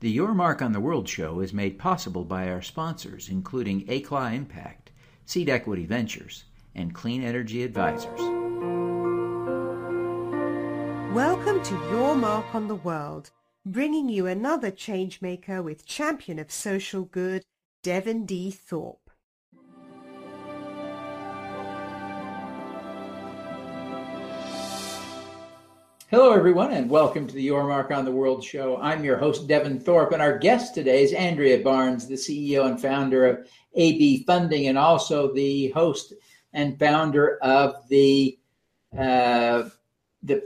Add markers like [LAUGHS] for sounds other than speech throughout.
The Your Mark on the World show is made possible by our sponsors, including ACLA Impact, Seed Equity Ventures, and Clean Energy Advisors. Welcome to Your Mark on the World, bringing you another changemaker with champion of social good, Devin D. Thorpe. Hello, everyone, and welcome to the Your Mark on the World show. I'm your host, Devin Thorpe, and our guest today is Andrea Barnes, the CEO and founder of AB Funding, and also the host and founder of the uh, the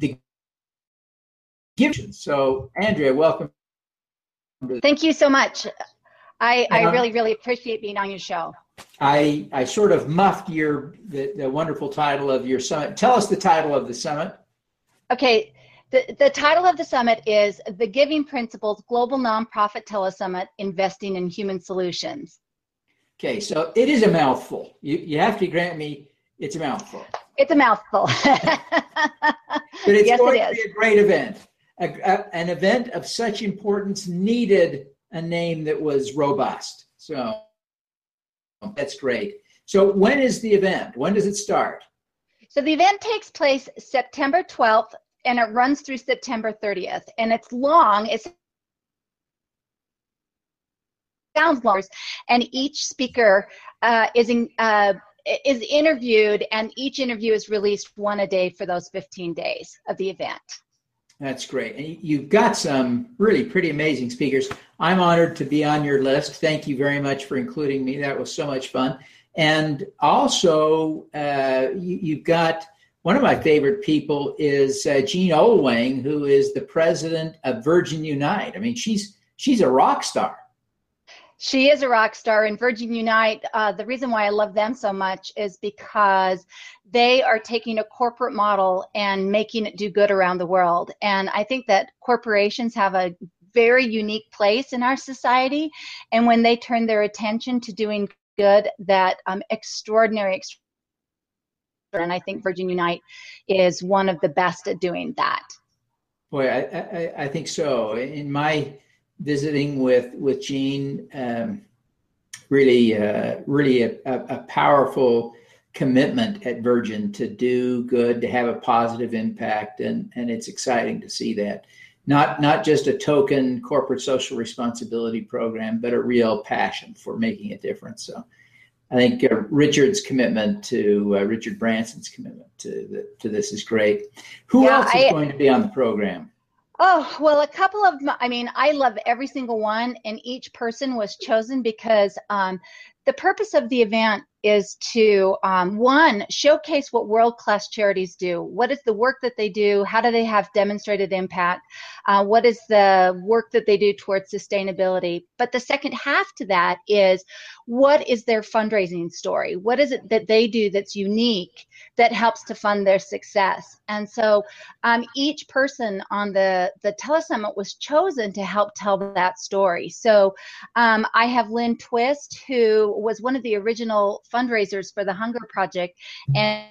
the Gift. So, Andrea, welcome. Thank you so much. I, I really, really appreciate being on your show. I I sort of muffed your the, the wonderful title of your summit. Tell us the title of the summit. Okay, the, the title of the summit is The Giving Principles Global Nonprofit Telesummit Investing in Human Solutions. Okay, so it is a mouthful. You, you have to grant me it's a mouthful. It's a mouthful. [LAUGHS] but it's yes, going it to be a great event. A, a, an event of such importance needed a name that was robust. So that's great. So when is the event? When does it start? So the event takes place September 12th and it runs through September 30th. And it's long. It sounds long. And each speaker uh, is in, uh, is interviewed, and each interview is released one a day for those 15 days of the event. That's great. And you've got some really pretty amazing speakers. I'm honored to be on your list. Thank you very much for including me. That was so much fun. And also, uh, you, have got one of my favorite people is uh, Jean Oelwang, who is the president of Virgin Unite. I mean, she's she's a rock star. She is a rock star, and Virgin Unite. Uh, the reason why I love them so much is because they are taking a corporate model and making it do good around the world. And I think that corporations have a very unique place in our society, and when they turn their attention to doing good, that um, extraordinary, and I think Virgin Unite is one of the best at doing that. Boy, I, I, I think so. In my visiting with with Jean, um, really, uh, really a, a, powerful commitment at Virgin to do good, to have a positive impact, and and it's exciting to see that not not just a token corporate social responsibility program, but a real passion for making a difference. So, I think uh, Richard's commitment to uh, Richard Branson's commitment to the, to this is great. Who yeah, else is I, going to be on the program? Oh, well, a couple of, I mean, I love every single one, and each person was chosen because um, the purpose of the event is to um, one showcase what world class charities do. What is the work that they do? How do they have demonstrated impact? Uh, what is the work that they do towards sustainability? But the second half to that is what is their fundraising story? What is it that they do that's unique that helps to fund their success? And so um, each person on the the telesummit was chosen to help tell that story. So um, i have lynn twist who was one of the original fundraisers for the Hunger Project and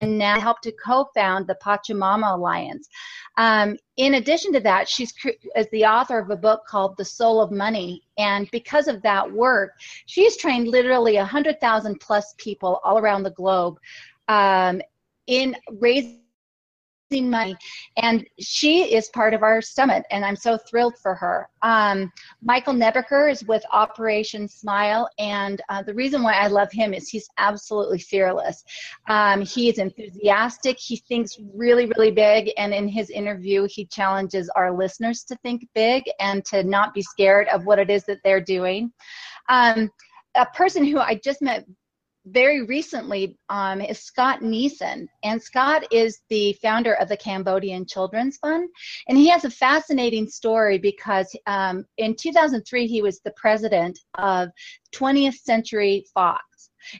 and now helped to co-found the Pachamama Alliance. Um, in addition to that, she's is the author of a book called The Soul of Money, and because of that work, she's trained literally hundred thousand plus people all around the globe um, in raising money and she is part of our summit and i'm so thrilled for her. Um, michael nebaker is with operation smile and uh, the reason why i love him is he's absolutely fearless. Um, he is enthusiastic he thinks really really big and in his interview he challenges our listeners to think big and to not be scared of what it is that they're doing. Um, a person who I just met very recently um, is Scott Neeson. And Scott is the founder of the Cambodian Children's Fund. And he has a fascinating story because um, in 2003, he was the president of 20th Century Fox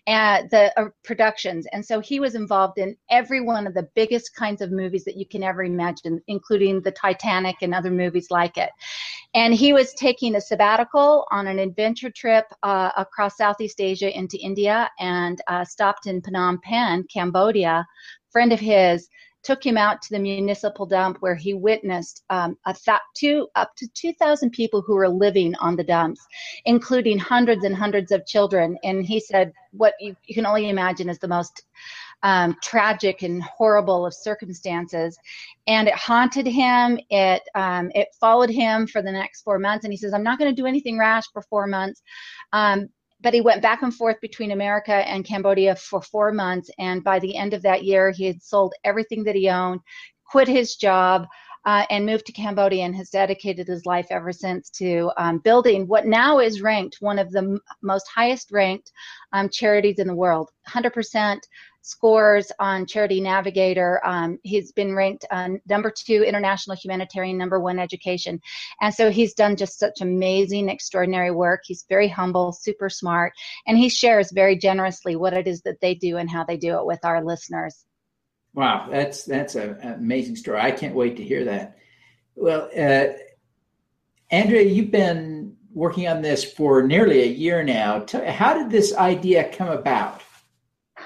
and the uh, productions. And so he was involved in every one of the biggest kinds of movies that you can ever imagine, including the Titanic and other movies like it. And he was taking a sabbatical on an adventure trip uh, across Southeast Asia into India and uh, stopped in Phnom Penh, Cambodia. friend of his took him out to the municipal dump where he witnessed um, th- two, up to 2,000 people who were living on the dumps, including hundreds and hundreds of children. And he said, what you, you can only imagine is the most um, tragic and horrible of circumstances, and it haunted him. It um, it followed him for the next four months, and he says, "I'm not going to do anything rash for four months." Um, but he went back and forth between America and Cambodia for four months, and by the end of that year, he had sold everything that he owned, quit his job. Uh, and moved to Cambodia and has dedicated his life ever since to um, building what now is ranked one of the m- most highest ranked um, charities in the world. 100% scores on Charity Navigator. Um, he's been ranked uh, number two international humanitarian, number one education. And so he's done just such amazing, extraordinary work. He's very humble, super smart, and he shares very generously what it is that they do and how they do it with our listeners. Wow, that's that's an amazing story. I can't wait to hear that. Well, uh, Andrea, you've been working on this for nearly a year now. How did this idea come about?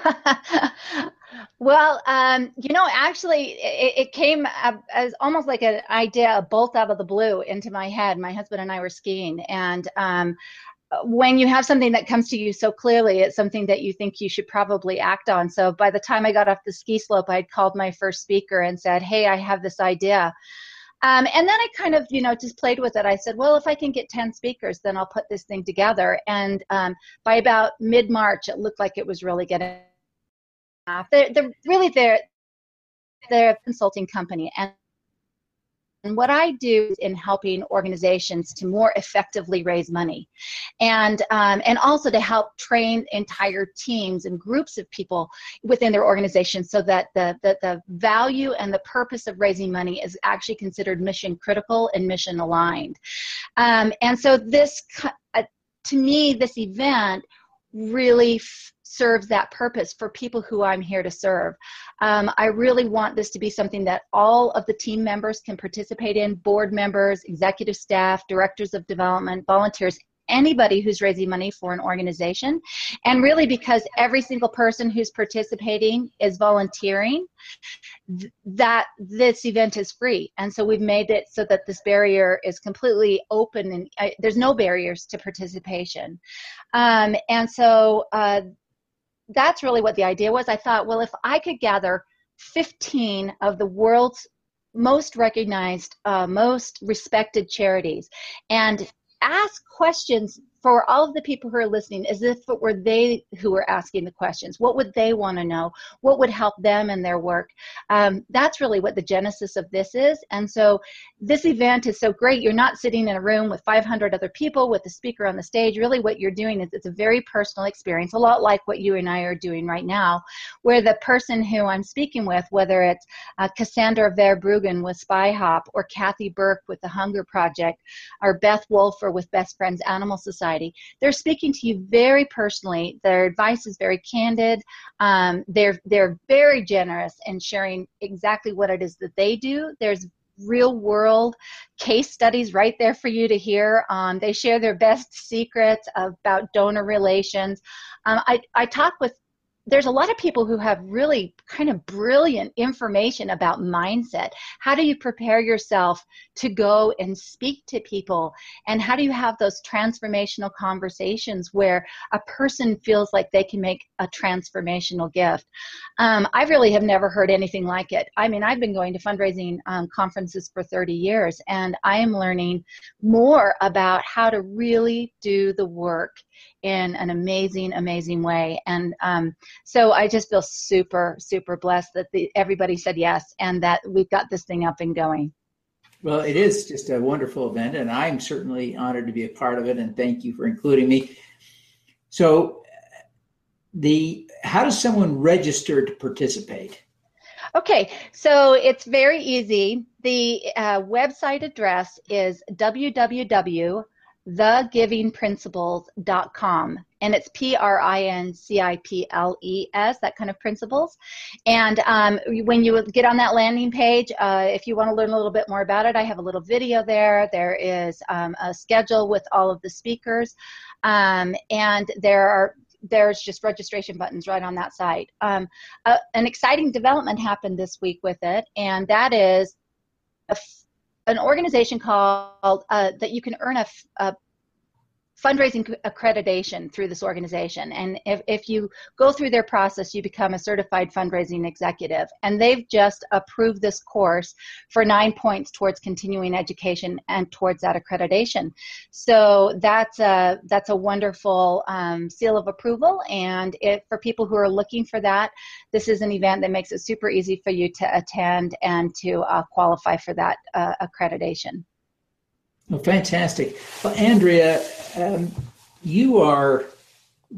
[LAUGHS] well, um, you know, actually, it, it came as almost like an idea, a bolt out of the blue into my head. My husband and I were skiing, and um, when you have something that comes to you so clearly, it's something that you think you should probably act on. So by the time I got off the ski slope, I'd called my first speaker and said, Hey, I have this idea. Um, and then I kind of, you know, just played with it. I said, well, if I can get 10 speakers, then I'll put this thing together. And um, by about mid March, it looked like it was really getting they're, they're really they're they're a consulting company. And and what I do is in helping organizations to more effectively raise money, and um, and also to help train entire teams and groups of people within their organization, so that the the, the value and the purpose of raising money is actually considered mission critical and mission aligned. Um, and so this, uh, to me, this event really serves that purpose for people who I'm here to serve. Um, I really want this to be something that all of the team members can participate in board members, executive staff, directors of development, volunteers, anybody who's raising money for an organization. And really, because every single person who's participating is volunteering, th- that this event is free. And so we've made it so that this barrier is completely open and uh, there's no barriers to participation. Um, and so uh, that's really what the idea was. I thought, well, if I could gather 15 of the world's most recognized, uh, most respected charities and ask questions for all of the people who are listening as if it were they who were asking the questions. What would they want to know? What would help them in their work? Um, that's really what the genesis of this is. And so this event is so great. You're not sitting in a room with 500 other people with the speaker on the stage. Really, what you're doing is it's a very personal experience, a lot like what you and I are doing right now, where the person who I'm speaking with, whether it's uh, Cassandra Verbruggen with SpyHop or Kathy Burke with the Hunger Project or Beth Wolfer with Best Friends Animal Society, Society. They're speaking to you very personally. Their advice is very candid. Um, they're they're very generous in sharing exactly what it is that they do. There's real world case studies right there for you to hear. Um, they share their best secrets about donor relations. Um, I, I talk with there's a lot of people who have really kind of brilliant information about mindset. How do you prepare yourself to go and speak to people? And how do you have those transformational conversations where a person feels like they can make a transformational gift? Um, I really have never heard anything like it. I mean, I've been going to fundraising um, conferences for 30 years, and I am learning more about how to really do the work in an amazing, amazing way. And um, so I just feel super, super blessed that the, everybody said yes and that we've got this thing up and going. Well, it is just a wonderful event, and I'm certainly honored to be a part of it. And thank you for including me. So, the how does someone register to participate? Okay, so it's very easy. The uh, website address is www thegivingprinciples.com and it's p-r-i-n-c-i-p-l-e-s that kind of principles. And um, when you get on that landing page uh, if you want to learn a little bit more about it i have a little video there. There is um, a schedule with all of the speakers. Um, and there are there's just registration buttons right on that site. Um, uh, an exciting development happened this week with it, and that is an organization called uh, that you can earn a, a fundraising accreditation through this organization. And if, if you go through their process, you become a certified fundraising executive. And they've just approved this course for nine points towards continuing education and towards that accreditation. So that's a, that's a wonderful um, seal of approval. And if, for people who are looking for that, this is an event that makes it super easy for you to attend and to uh, qualify for that uh, accreditation. Well, fantastic. Well, Andrea, um, you are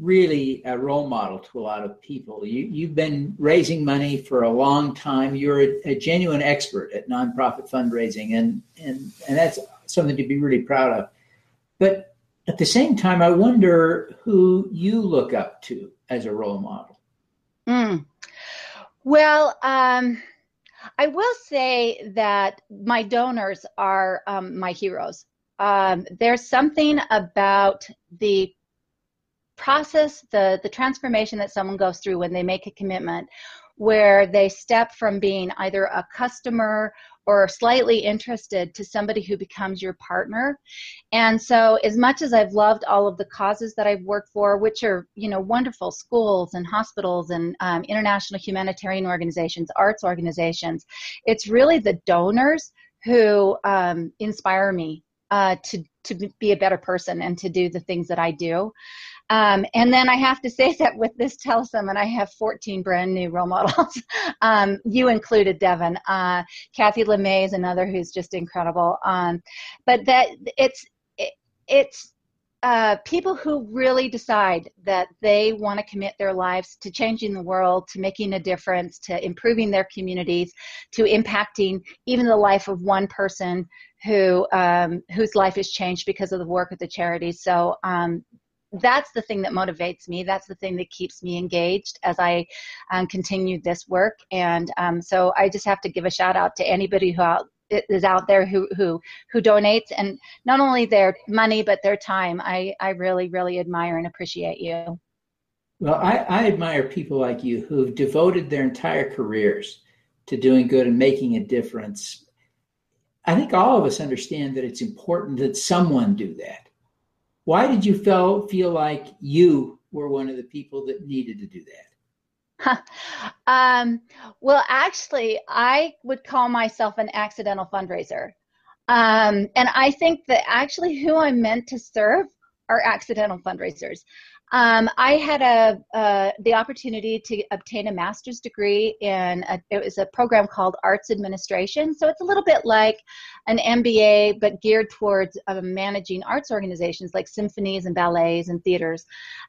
really a role model to a lot of people. You, you've been raising money for a long time. You're a, a genuine expert at nonprofit fundraising, and, and, and that's something to be really proud of. But at the same time, I wonder who you look up to as a role model. Mm. Well, um, I will say that my donors are um, my heroes. Um, there's something about the process, the the transformation that someone goes through when they make a commitment, where they step from being either a customer or slightly interested to somebody who becomes your partner. And so as much as I've loved all of the causes that I've worked for, which are, you know, wonderful schools and hospitals and um, international humanitarian organizations, arts organizations, it's really the donors who um, inspire me uh, to, to be a better person and to do the things that I do. Um, and then I have to say [LAUGHS] that with this telesummit, I have 14 brand new role [LAUGHS] models. um, you included, Devin. Uh, Kathy LeMay is another who's just incredible. Um, but that it's it, it's uh, people who really decide that they want to commit their lives to changing the world, to making a difference, to improving their communities, to impacting even the life of one person who um, whose life is changed because of the work of the charities. So um, that's the thing that motivates me. That's the thing that keeps me engaged as I um, continue this work. And um, so I just have to give a shout out to anybody who out, is out there who who who donates and not only their money but their time. I I really really admire and appreciate you. Well, I, I admire people like you who've devoted their entire careers to doing good and making a difference. I think all of us understand that it's important that someone do that why did you feel feel like you were one of the people that needed to do that? [LAUGHS] um, well, actually, I would call myself an accidental fundraiser. Um, and I think that actually who I'm meant to serve are accidental fundraisers. Um, I had a uh, the opportunity to obtain a master's degree in a, it was a program called Arts Administration. So it's a little bit like an MBA, but geared towards uh, managing arts organizations like symphonies and ballets and theaters.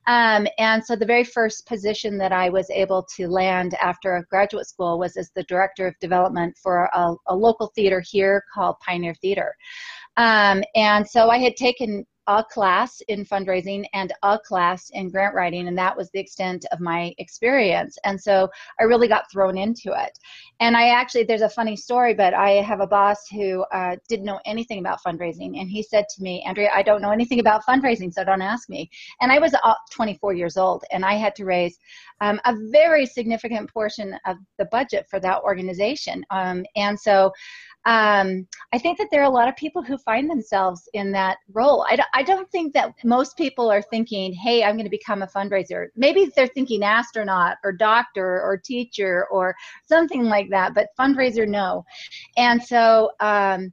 Um, and so the very first position that I was able to land after graduate school was as the director of development for a, a local theater here called Pioneer Theater. Um, and so I had taken a class in fundraising and a class in grant writing, and that was the extent of my experience. And so I really got thrown into it. And I actually, there's a funny story, but I have a boss who uh, didn't know anything about fundraising, and he said to me, Andrea, I don't know anything about fundraising, so don't ask me. And I was uh, 24 years old, and I had to raise um, a very significant portion of the budget for that organization. Um, and so um, I think that there are a lot of people who find themselves in that role. I, I don't think that most people are thinking, hey, I'm going to become a fundraiser. Maybe they're thinking astronaut or doctor or teacher or something like that, but fundraiser, no. And so, um,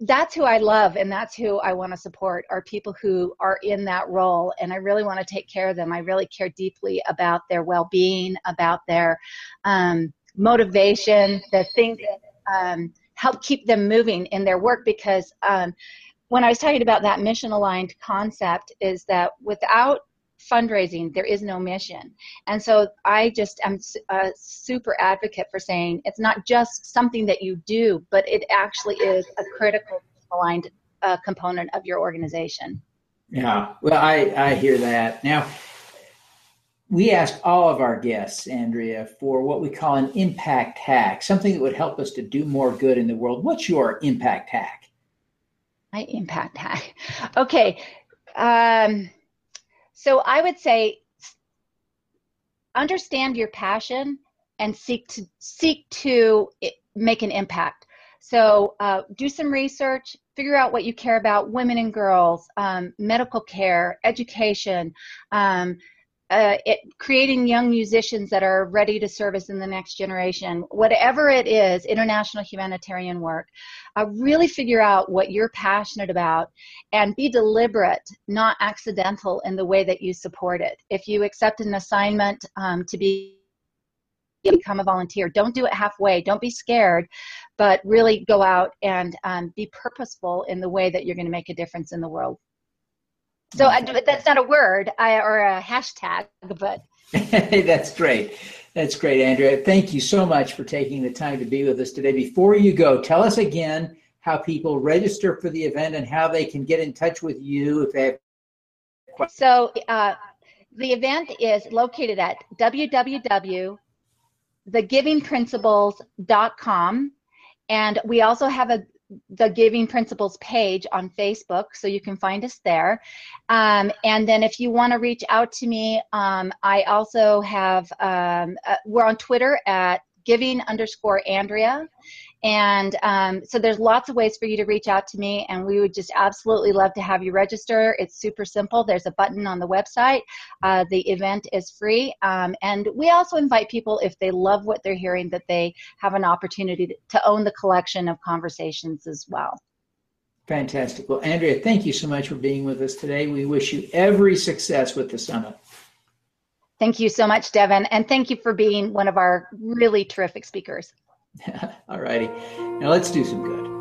that's who I love and that's who I want to support are people who are in that role and I really want to take care of them. I really care deeply about their well-being, about their um, motivation, the things that um, help keep them moving in their work because um, when I was talking about that mission aligned concept is that without fundraising there is no mission. And so i just am a super advocate for saying it's not just something that you do but it actually is a critical aligned uh, component of your organization. Yeah. Well i i hear that. Now we ask all of our guests, Andrea, for what we call an impact hack, something that would help us to do more good in the world. What's your impact hack? My impact hack. [LAUGHS] Okay. Um, so I would say understand your passion and seek to seek to make an impact. So uh, do some research, figure out what you care about: women and girls, um, medical care, education. Um, uh, it, creating young musicians that are ready to service in the next generation, whatever it is, international humanitarian work, uh, really figure out what you're passionate about and be deliberate, not accidental in the way that you support it. If you accept an assignment um, to be become a volunteer. Don't do it halfway. Don't be scared, but really go out and um, be purposeful in the way that you're going to make a difference in the world. So I, that's not a word I, or a hashtag, but. [LAUGHS] that's great. That's great, Andrea. Thank you so much for taking the time to be with us today. Before you go, tell us again how people register for the event and how they can get in touch with you if they have questions. So uh, the event is located at www.thegivingprinciples.com. And we also have a the Giving Principles page on Facebook, so you can find us there. Um, and then if you want to reach out to me, um, I also have, um, uh, we're on Twitter at giving underscore Andrea. And um, so there's lots of ways for you to reach out to me, and we would just absolutely love to have you register. It's super simple. There's a button on the website. Uh, the event is free. Um, and we also invite people, if they love what they're hearing, that they have an opportunity to, to own the collection of conversations as well. Fantastic. Well, Andrea, thank you so much for being with us today. We wish you every success with the summit. Thank you so much, Devin. And thank you for being one of our really terrific speakers. [LAUGHS] All righty. Now let's do some good.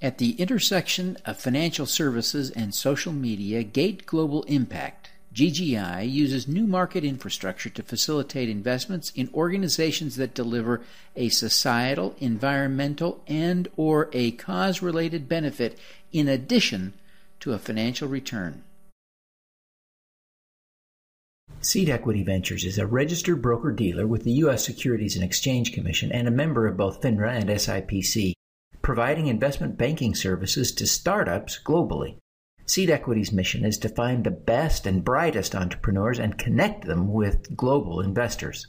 At the intersection of financial services and social media, Gate Global Impact, GGI, uses new market infrastructure to facilitate investments in organizations that deliver a societal, environmental, and or a cause-related benefit in addition to a financial return. Seed Equity Ventures is a registered broker dealer with the U.S. Securities and Exchange Commission and a member of both FINRA and SIPC, providing investment banking services to startups globally. Seed Equity's mission is to find the best and brightest entrepreneurs and connect them with global investors.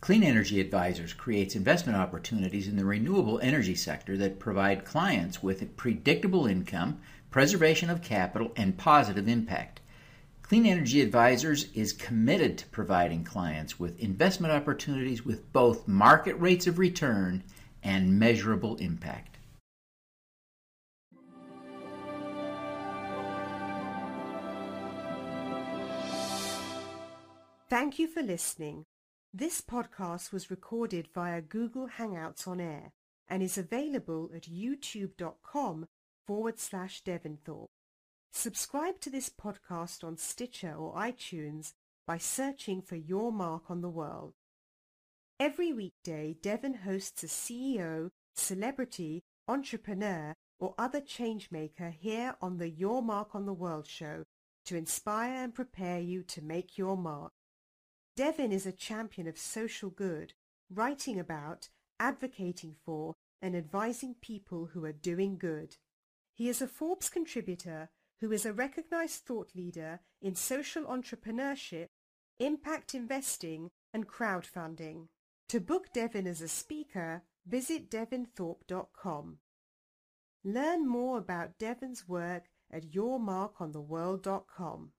Clean Energy Advisors creates investment opportunities in the renewable energy sector that provide clients with predictable income, preservation of capital, and positive impact. Clean Energy Advisors is committed to providing clients with investment opportunities with both market rates of return and measurable impact. Thank you for listening. This podcast was recorded via Google Hangouts on Air and is available at youtube.com forward slash Devinthorpe. Subscribe to this podcast on Stitcher or iTunes by searching for Your Mark on the World. Every weekday, Devin hosts a CEO, celebrity, entrepreneur, or other changemaker here on the Your Mark on the World show to inspire and prepare you to make your mark. Devin is a champion of social good, writing about, advocating for, and advising people who are doing good. He is a Forbes contributor who is a recognized thought leader in social entrepreneurship, impact investing, and crowdfunding. To book Devin as a speaker, visit devinthorpe.com. Learn more about Devin's work at yourmarkontheworld.com.